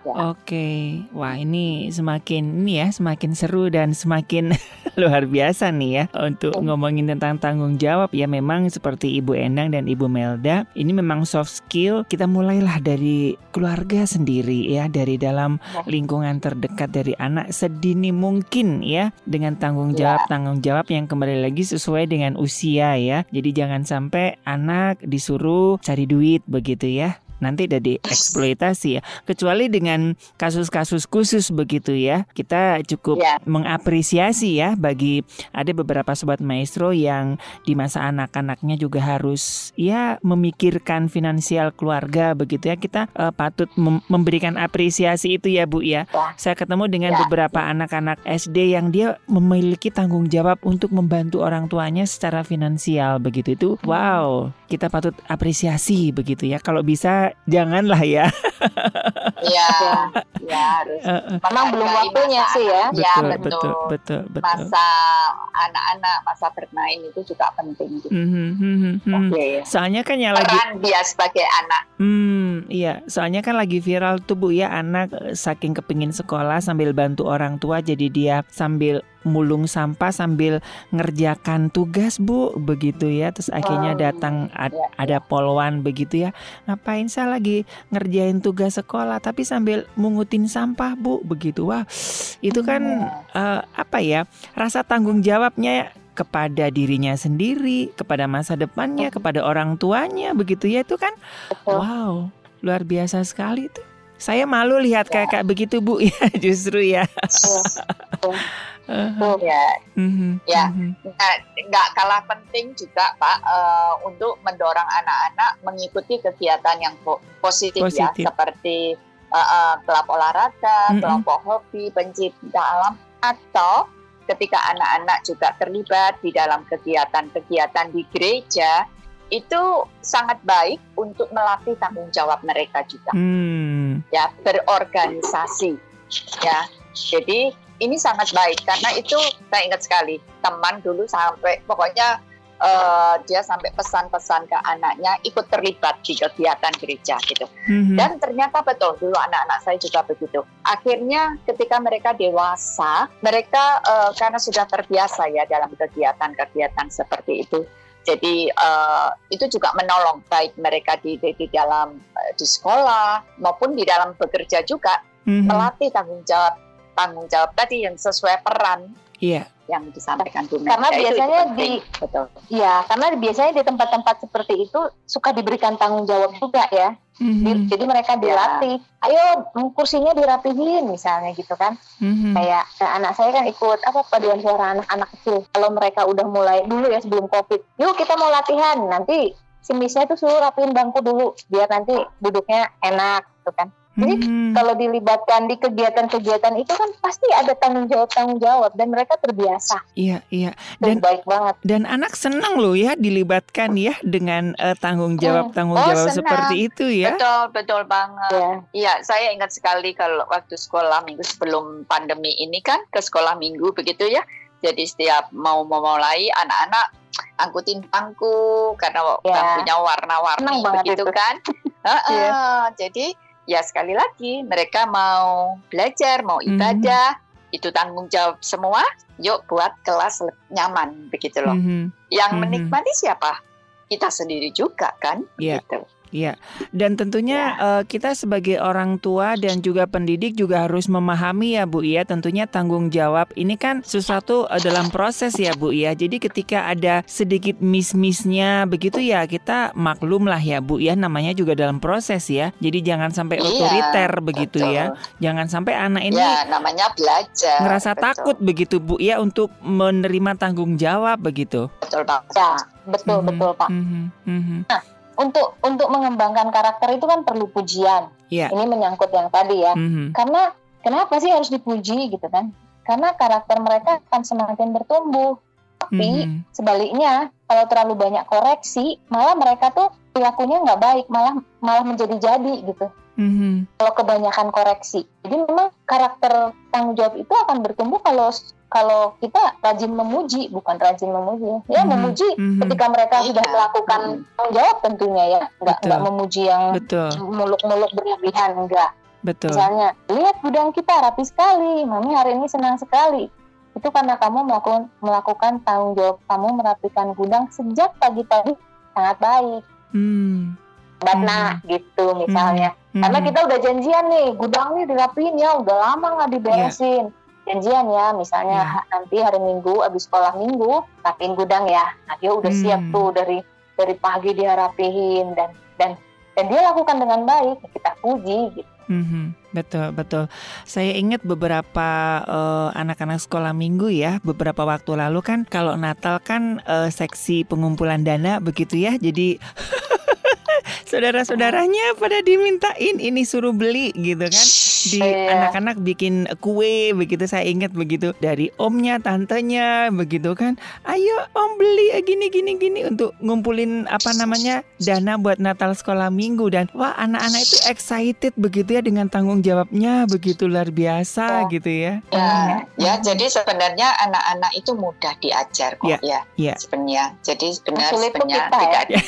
Ya. Oke, wah ini semakin ini ya semakin seru dan semakin luar biasa nih ya. Untuk ngomongin tentang tanggung jawab ya memang seperti Ibu Endang dan Ibu Melda ini memang soft skill. Kita mulailah dari keluarga sendiri ya dari dalam lingkungan terdekat dari anak sedini mungkin ya dengan tanggung ya. jawab tanggung jawab yang kembali lagi sesuai dengan usia ya. Jadi jangan sampai anak disuruh cari duit begitu ya nanti udah dieksploitasi ya. Kecuali dengan kasus-kasus khusus begitu ya. Kita cukup yeah. mengapresiasi ya bagi ada beberapa sobat maestro yang di masa anak-anaknya juga harus ya memikirkan finansial keluarga begitu ya. Kita uh, patut mem memberikan apresiasi itu ya Bu ya. Yeah. Saya ketemu dengan yeah. beberapa anak-anak SD yang dia memiliki tanggung jawab untuk membantu orang tuanya secara finansial begitu itu. Wow, kita patut apresiasi begitu ya. Kalau bisa janganlah ya. Iya, ya harus. Memang belum waktunya sih ya. Betul, ya betul, betul, betul, betul. Masa anak-anak, masa bermain itu juga penting. Gitu. Mm -hmm, mm -hmm, mm -hmm. Soalnya kan yang lagi peran dia sebagai anak. Hmm, iya. Soalnya kan lagi viral tuh Bu ya anak eh, saking kepingin sekolah sambil bantu orang tua jadi dia sambil mulung sampah sambil ngerjakan tugas bu. Begitu ya terus akhirnya datang ad, ya, ada polwan begitu ya. Ngapain saya lagi ngerjain tugas sekolah tapi sambil mungutin sampah bu? Begitu. Wah itu kan uh, apa ya rasa tanggung jawabnya kepada dirinya sendiri kepada masa depannya kepada orang tuanya begitu ya. Itu kan wow luar biasa sekali tuh. Saya malu lihat kayak kayak begitu bu ya justru ya Uh, ya, mm-hmm, ya, mm-hmm. nggak kalah penting juga Pak uh, untuk mendorong anak-anak mengikuti kegiatan yang positif, positif. ya, seperti uh, uh, klub olahraga, mm-hmm. kelompok hobi, pencinta alam, atau ketika anak-anak juga terlibat di dalam kegiatan-kegiatan di gereja, itu sangat baik untuk melatih tanggung jawab mereka juga, mm. ya berorganisasi, ya. Jadi ini sangat baik karena itu saya ingat sekali teman dulu sampai pokoknya uh, dia sampai pesan-pesan ke anaknya ikut terlibat di kegiatan gereja gitu. Mm-hmm. Dan ternyata betul dulu anak-anak saya juga begitu. Akhirnya ketika mereka dewasa, mereka uh, karena sudah terbiasa ya dalam kegiatan-kegiatan seperti itu. Jadi uh, itu juga menolong baik mereka di di, di dalam uh, di sekolah maupun di dalam bekerja juga mm-hmm. melatih tanggung jawab tanggung jawab tadi yang sesuai peran. Iya. Yang disampaikan Bu Karena ya, biasanya itu, itu di betul. Iya, karena biasanya di tempat-tempat seperti itu suka diberikan tanggung jawab juga ya. Mm-hmm. Jadi mereka dilatih, ya. ayo kursinya dirapihin misalnya gitu kan. Mm-hmm. Kayak nah, anak saya kan ikut apa paduan suara anak-anak kecil. Kalau mereka udah mulai dulu ya sebelum covid, yuk kita mau latihan. Nanti si misnya tuh suruh rapihin bangku dulu biar nanti duduknya enak gitu kan. Jadi hmm. kalau dilibatkan di kegiatan-kegiatan itu kan pasti ada tanggung jawab tanggung jawab dan mereka terbiasa. Iya iya. Dan baik banget. Dan anak senang loh ya dilibatkan ya dengan uh, tanggung jawab tanggung oh, jawab senang. seperti itu ya. Betul betul banget. Iya ya, saya ingat sekali kalau waktu sekolah minggu sebelum pandemi ini kan ke sekolah minggu begitu ya. Jadi setiap mau memulai anak-anak angkutin bangku karena ya. bangkunya warna-warni begitu itu. kan. uh, uh, yeah. Jadi ya sekali lagi mereka mau belajar, mau mhm. ibadah, mm-hmm. itu tanggung jawab semua. Yuk buat kelas nyaman begitu loh. Mm-hmm. Yang mm-hmm. menikmati siapa? Kita sendiri juga kan, yeah. gitu. Iya, dan tentunya ya. uh, kita sebagai orang tua dan juga pendidik juga harus memahami ya Bu ya, tentunya tanggung jawab ini kan sesuatu uh, dalam proses ya Bu ya. Jadi ketika ada sedikit miss-missnya begitu ya kita maklum lah ya Bu ya, namanya juga dalam proses ya. Jadi jangan sampai iya, otoriter begitu betul. ya. Jangan sampai anak ini ya, namanya belajar. Ngerasa betul. takut begitu Bu ya untuk menerima tanggung jawab begitu. Betul Pak. Ya, betul mm -hmm. betul Pak. Mm -hmm. Nah, untuk untuk mengembangkan karakter itu kan perlu pujian. Yeah. Ini menyangkut yang tadi ya. Mm-hmm. Karena kenapa sih harus dipuji gitu kan? Karena karakter mereka akan semakin bertumbuh. Tapi mm-hmm. sebaliknya kalau terlalu banyak koreksi, malah mereka tuh perilakunya nggak baik, malah malah menjadi jadi gitu. Mm-hmm. Kalau kebanyakan koreksi, jadi memang karakter tanggung jawab itu akan bertumbuh kalau kalau kita rajin memuji, bukan rajin memuji, ya mm-hmm. memuji mm-hmm. ketika mereka ya. sudah melakukan mm-hmm. tanggung jawab tentunya ya, nggak nggak memuji yang muluk-muluk berlebihan enggak. Betul. Misalnya, lihat gudang kita rapi sekali, mami hari ini senang sekali. Itu karena kamu melakukan melakukan tanggung jawab kamu merapikan gudang sejak pagi tadi sangat baik. Hmm. Batna hmm. gitu misalnya. Hmm. Karena kita udah janjian nih, gudang nih dirapiin ya, udah lama nggak diberesin. Yeah janjian ya misalnya yeah. nanti hari minggu abis sekolah minggu rapiin gudang ya nah dia udah hmm. siap tuh dari dari pagi dia rapihin dan dan dan dia lakukan dengan baik kita puji gitu Mm-hmm, betul betul. Saya ingat beberapa uh, anak-anak sekolah minggu ya beberapa waktu lalu kan kalau Natal kan uh, seksi pengumpulan dana begitu ya. Jadi saudara-saudaranya pada dimintain ini suruh beli gitu kan. Di anak-anak bikin kue begitu saya ingat begitu. Dari omnya tantenya begitu kan. Ayo om beli gini gini gini untuk ngumpulin apa namanya dana buat Natal sekolah minggu. Dan wah anak-anak itu excited begitu ya dengan tanggung jawabnya begitu luar biasa ya. gitu ya. Ya ya jadi sebenarnya anak-anak itu mudah diajar kok ya, ya, ya. sebenarnya jadi sebenarnya sebenarnya tidak ya.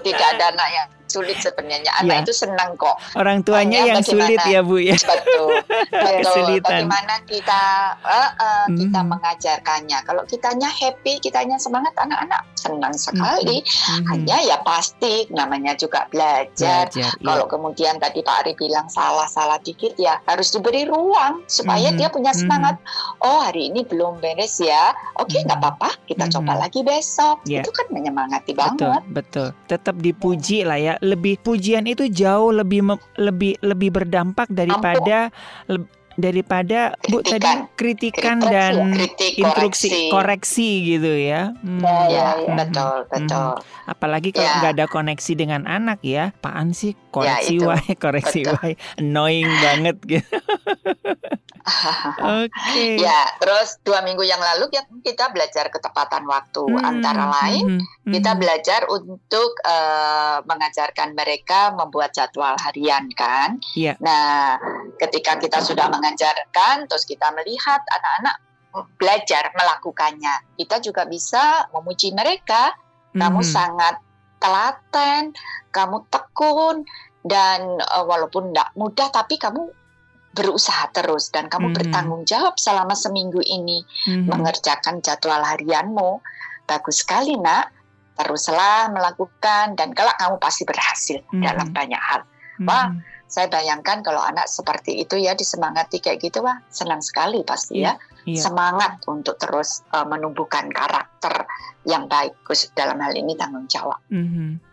tidak ada anak yang sulit sebenarnya. Anak ya. itu senang kok. Orang tuanya Hanya yang sulit ya Bu ya. Betul. betul. Bagaimana kita uh, uh, hmm. kita mengajarkannya. Kalau kitanya happy, kitanya semangat, anak-anak senang sekali. Hmm. Hanya ya pasti namanya juga belajar. belajar iya. Kalau ya. kemudian tadi Pak Ari bilang salah-salah dikit ya harus diberi ruang supaya hmm. dia punya semangat. Hmm. Oh hari ini belum beres ya. Oke nggak hmm. apa-apa, kita hmm. coba lagi besok. Yeah. Itu kan menyemangati banget. Betul, betul. Tetap dipuji lah ya lebih pujian itu jauh lebih lebih lebih berdampak daripada le, daripada Bu tadi kritikan kritik, dan kritik, instruksi koreksi. koreksi gitu ya. Hmm. Ya, ya, ya. betul betul. Hmm. Apalagi kalau ya. nggak ya. ada koneksi dengan anak ya, apaan sih koreksi ya, why koreksi why annoying banget gitu. Oke. Okay. Ya, terus dua minggu yang lalu kita belajar ketepatan waktu. Hmm, Antara lain, hmm, hmm. kita belajar untuk uh, mengajarkan mereka membuat jadwal harian kan. Yeah. Nah, ketika kita sudah mengajarkan, terus kita melihat anak-anak belajar melakukannya, kita juga bisa memuji mereka. Kamu hmm. sangat telaten, kamu tekun, dan uh, walaupun tidak mudah, tapi kamu berusaha terus dan kamu hmm. bertanggung jawab selama seminggu ini hmm. mengerjakan jadwal harianmu. Bagus sekali, Nak. Teruslah melakukan dan kelak kamu pasti berhasil hmm. dalam banyak hal. Hmm. Saya bayangkan kalau anak seperti itu ya disemangati kayak gitu, wah senang sekali pasti yeah. ya. Yeah. Semangat untuk terus uh, menumbuhkan karakter yang baik dalam hal ini tanggung jawab. Iya, mm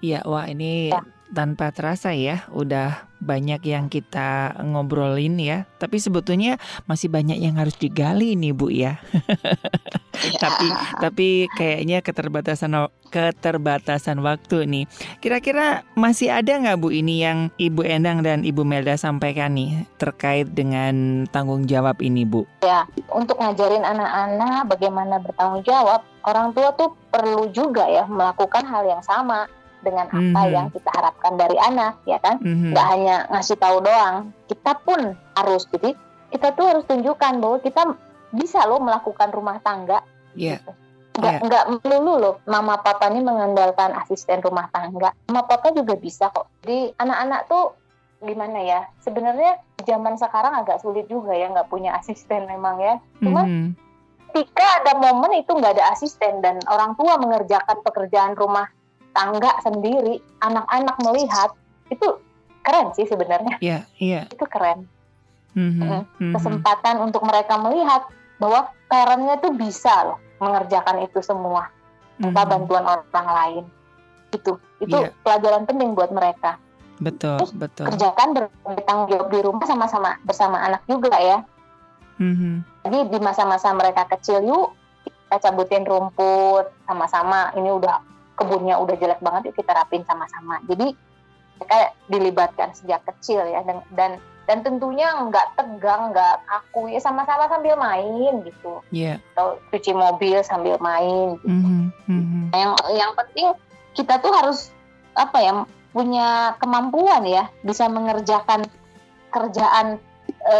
-hmm. wah ini ya tanpa terasa ya udah banyak yang kita ngobrolin ya. Tapi sebetulnya masih banyak yang harus digali nih Bu ya, ya. tapi tapi kayaknya keterbatasan keterbatasan waktu nih. Kira-kira masih ada nggak Bu ini yang Ibu Endang dan Ibu Melda sampaikan nih terkait dengan tanggung jawab ini Bu? Ya untuk ngajarin anak-anak bagaimana bertanggung jawab orang tua tuh perlu juga ya melakukan hal yang sama dengan apa mm-hmm. yang kita harapkan dari anak ya kan mm-hmm. nggak hanya ngasih tahu doang kita pun harus jadi kita tuh harus tunjukkan bahwa kita bisa loh melakukan rumah tangga yeah. gitu. nggak yeah. nggak melulu loh mama papa ini mengandalkan asisten rumah tangga mama papa juga bisa kok di anak-anak tuh gimana ya sebenarnya zaman sekarang agak sulit juga ya nggak punya asisten memang ya cuma mm-hmm. ketika ada momen itu nggak ada asisten dan orang tua mengerjakan pekerjaan rumah tangga sendiri anak-anak melihat itu keren sih sebenarnya iya yeah, iya yeah. itu keren mm-hmm, mm-hmm. kesempatan untuk mereka melihat bahwa parentnya tuh bisa loh mengerjakan itu semua tanpa mm-hmm. bantuan orang lain itu itu yeah. pelajaran penting buat mereka betul Terus betul kerjakan bertanggung jawab di rumah sama-sama bersama anak juga ya mm-hmm. jadi di masa-masa mereka kecil yuk kita cabutin rumput sama-sama ini udah kebunnya udah jelek banget yuk kita rapin sama-sama jadi mereka dilibatkan sejak kecil ya dan dan dan tentunya nggak tegang nggak kaku ya sama-sama sambil main gitu yeah. atau cuci mobil sambil main gitu. mm-hmm. Mm-hmm. yang yang penting kita tuh harus apa ya punya kemampuan ya bisa mengerjakan kerjaan e,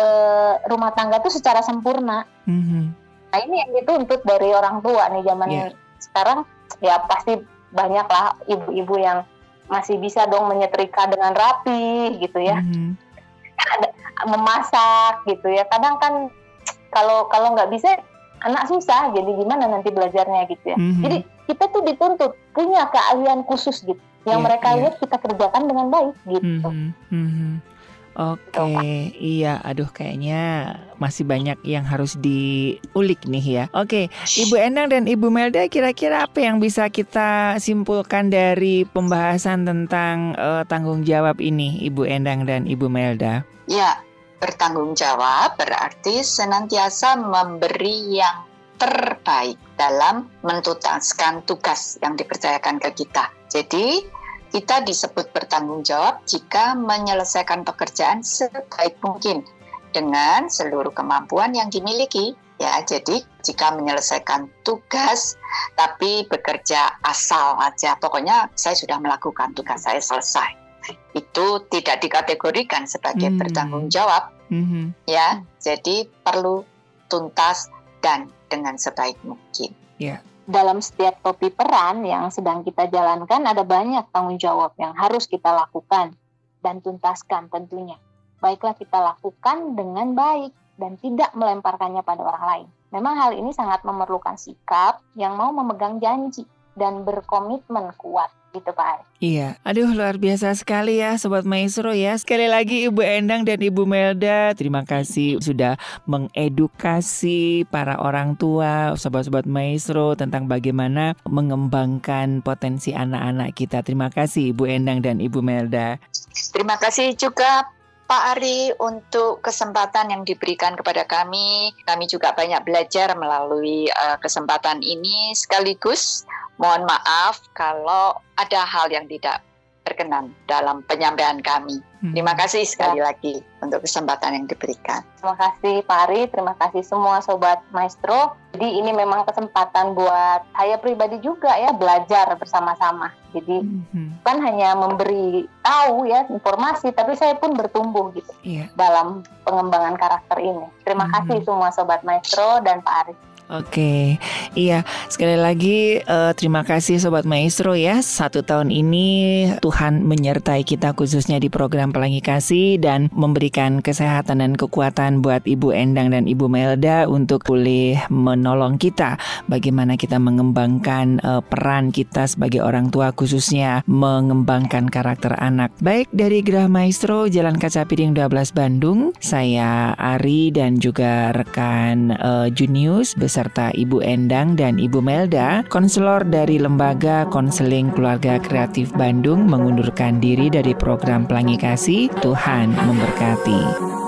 rumah tangga tuh secara sempurna mm-hmm. nah ini yang dituntut dari orang tua nih zaman yeah. sekarang ya pasti banyaklah ibu-ibu yang masih bisa dong menyetrika dengan rapi gitu ya mm-hmm. memasak gitu ya kadang kan kalau kalau nggak bisa anak susah jadi gimana nanti belajarnya gitu ya mm-hmm. jadi kita tuh dituntut punya keahlian khusus gitu yang yeah, mereka yeah. lihat kita kerjakan dengan baik gitu mm-hmm. Mm-hmm. Oke, okay, iya, aduh kayaknya masih banyak yang harus diulik nih ya. Oke, okay, Ibu Endang dan Ibu Melda, kira-kira apa yang bisa kita simpulkan dari pembahasan tentang uh, tanggung jawab ini, Ibu Endang dan Ibu Melda? Ya, bertanggung jawab berarti senantiasa memberi yang terbaik dalam mentutaskan tugas yang dipercayakan ke kita. Jadi kita disebut bertanggung jawab jika menyelesaikan pekerjaan sebaik mungkin dengan seluruh kemampuan yang dimiliki. Ya, jadi jika menyelesaikan tugas tapi bekerja asal aja, pokoknya saya sudah melakukan tugas saya selesai. Itu tidak dikategorikan sebagai hmm. bertanggung jawab. Hmm. Ya, jadi perlu tuntas dan dengan sebaik mungkin. Yeah dalam setiap topi peran yang sedang kita jalankan ada banyak tanggung jawab yang harus kita lakukan dan tuntaskan tentunya. Baiklah kita lakukan dengan baik dan tidak melemparkannya pada orang lain. Memang hal ini sangat memerlukan sikap yang mau memegang janji dan berkomitmen kuat gitu Pak Iya, aduh luar biasa sekali ya Sobat Maestro ya. Sekali lagi Ibu Endang dan Ibu Melda Terima kasih sudah mengedukasi para orang tua Sobat-sobat Maestro tentang bagaimana mengembangkan potensi anak-anak kita. Terima kasih Ibu Endang dan Ibu Melda. Terima kasih juga Pak Ari untuk kesempatan yang diberikan kepada kami. Kami juga banyak belajar melalui uh, kesempatan ini sekaligus mohon maaf kalau ada hal yang tidak berkenan dalam penyampaian kami. Hmm. Terima kasih sekali ya. lagi untuk kesempatan yang diberikan. Terima kasih Pak Ari, terima kasih semua Sobat Maestro. Jadi ini memang kesempatan buat saya pribadi juga ya belajar bersama-sama. Jadi hmm. bukan hanya memberi tahu ya informasi, tapi saya pun bertumbuh gitu yeah. dalam pengembangan karakter ini. Terima hmm. kasih semua Sobat Maestro dan Pak Ari. Oke, iya. Sekali lagi uh, terima kasih Sobat Maestro ya. Satu tahun ini Tuhan menyertai kita khususnya di program Pelangi Kasih Dan memberikan kesehatan dan kekuatan buat Ibu Endang dan Ibu Melda Untuk boleh menolong kita. Bagaimana kita mengembangkan uh, peran kita sebagai orang tua khususnya Mengembangkan karakter anak. Baik dari Gerah Maestro Jalan Kaca Piring 12 Bandung Saya Ari dan juga rekan uh, Junius beserta Ibu Endang dan Ibu Melda, konselor dari Lembaga Konseling Keluarga Kreatif Bandung mengundurkan diri dari program Pelangi Kasih. Tuhan memberkati.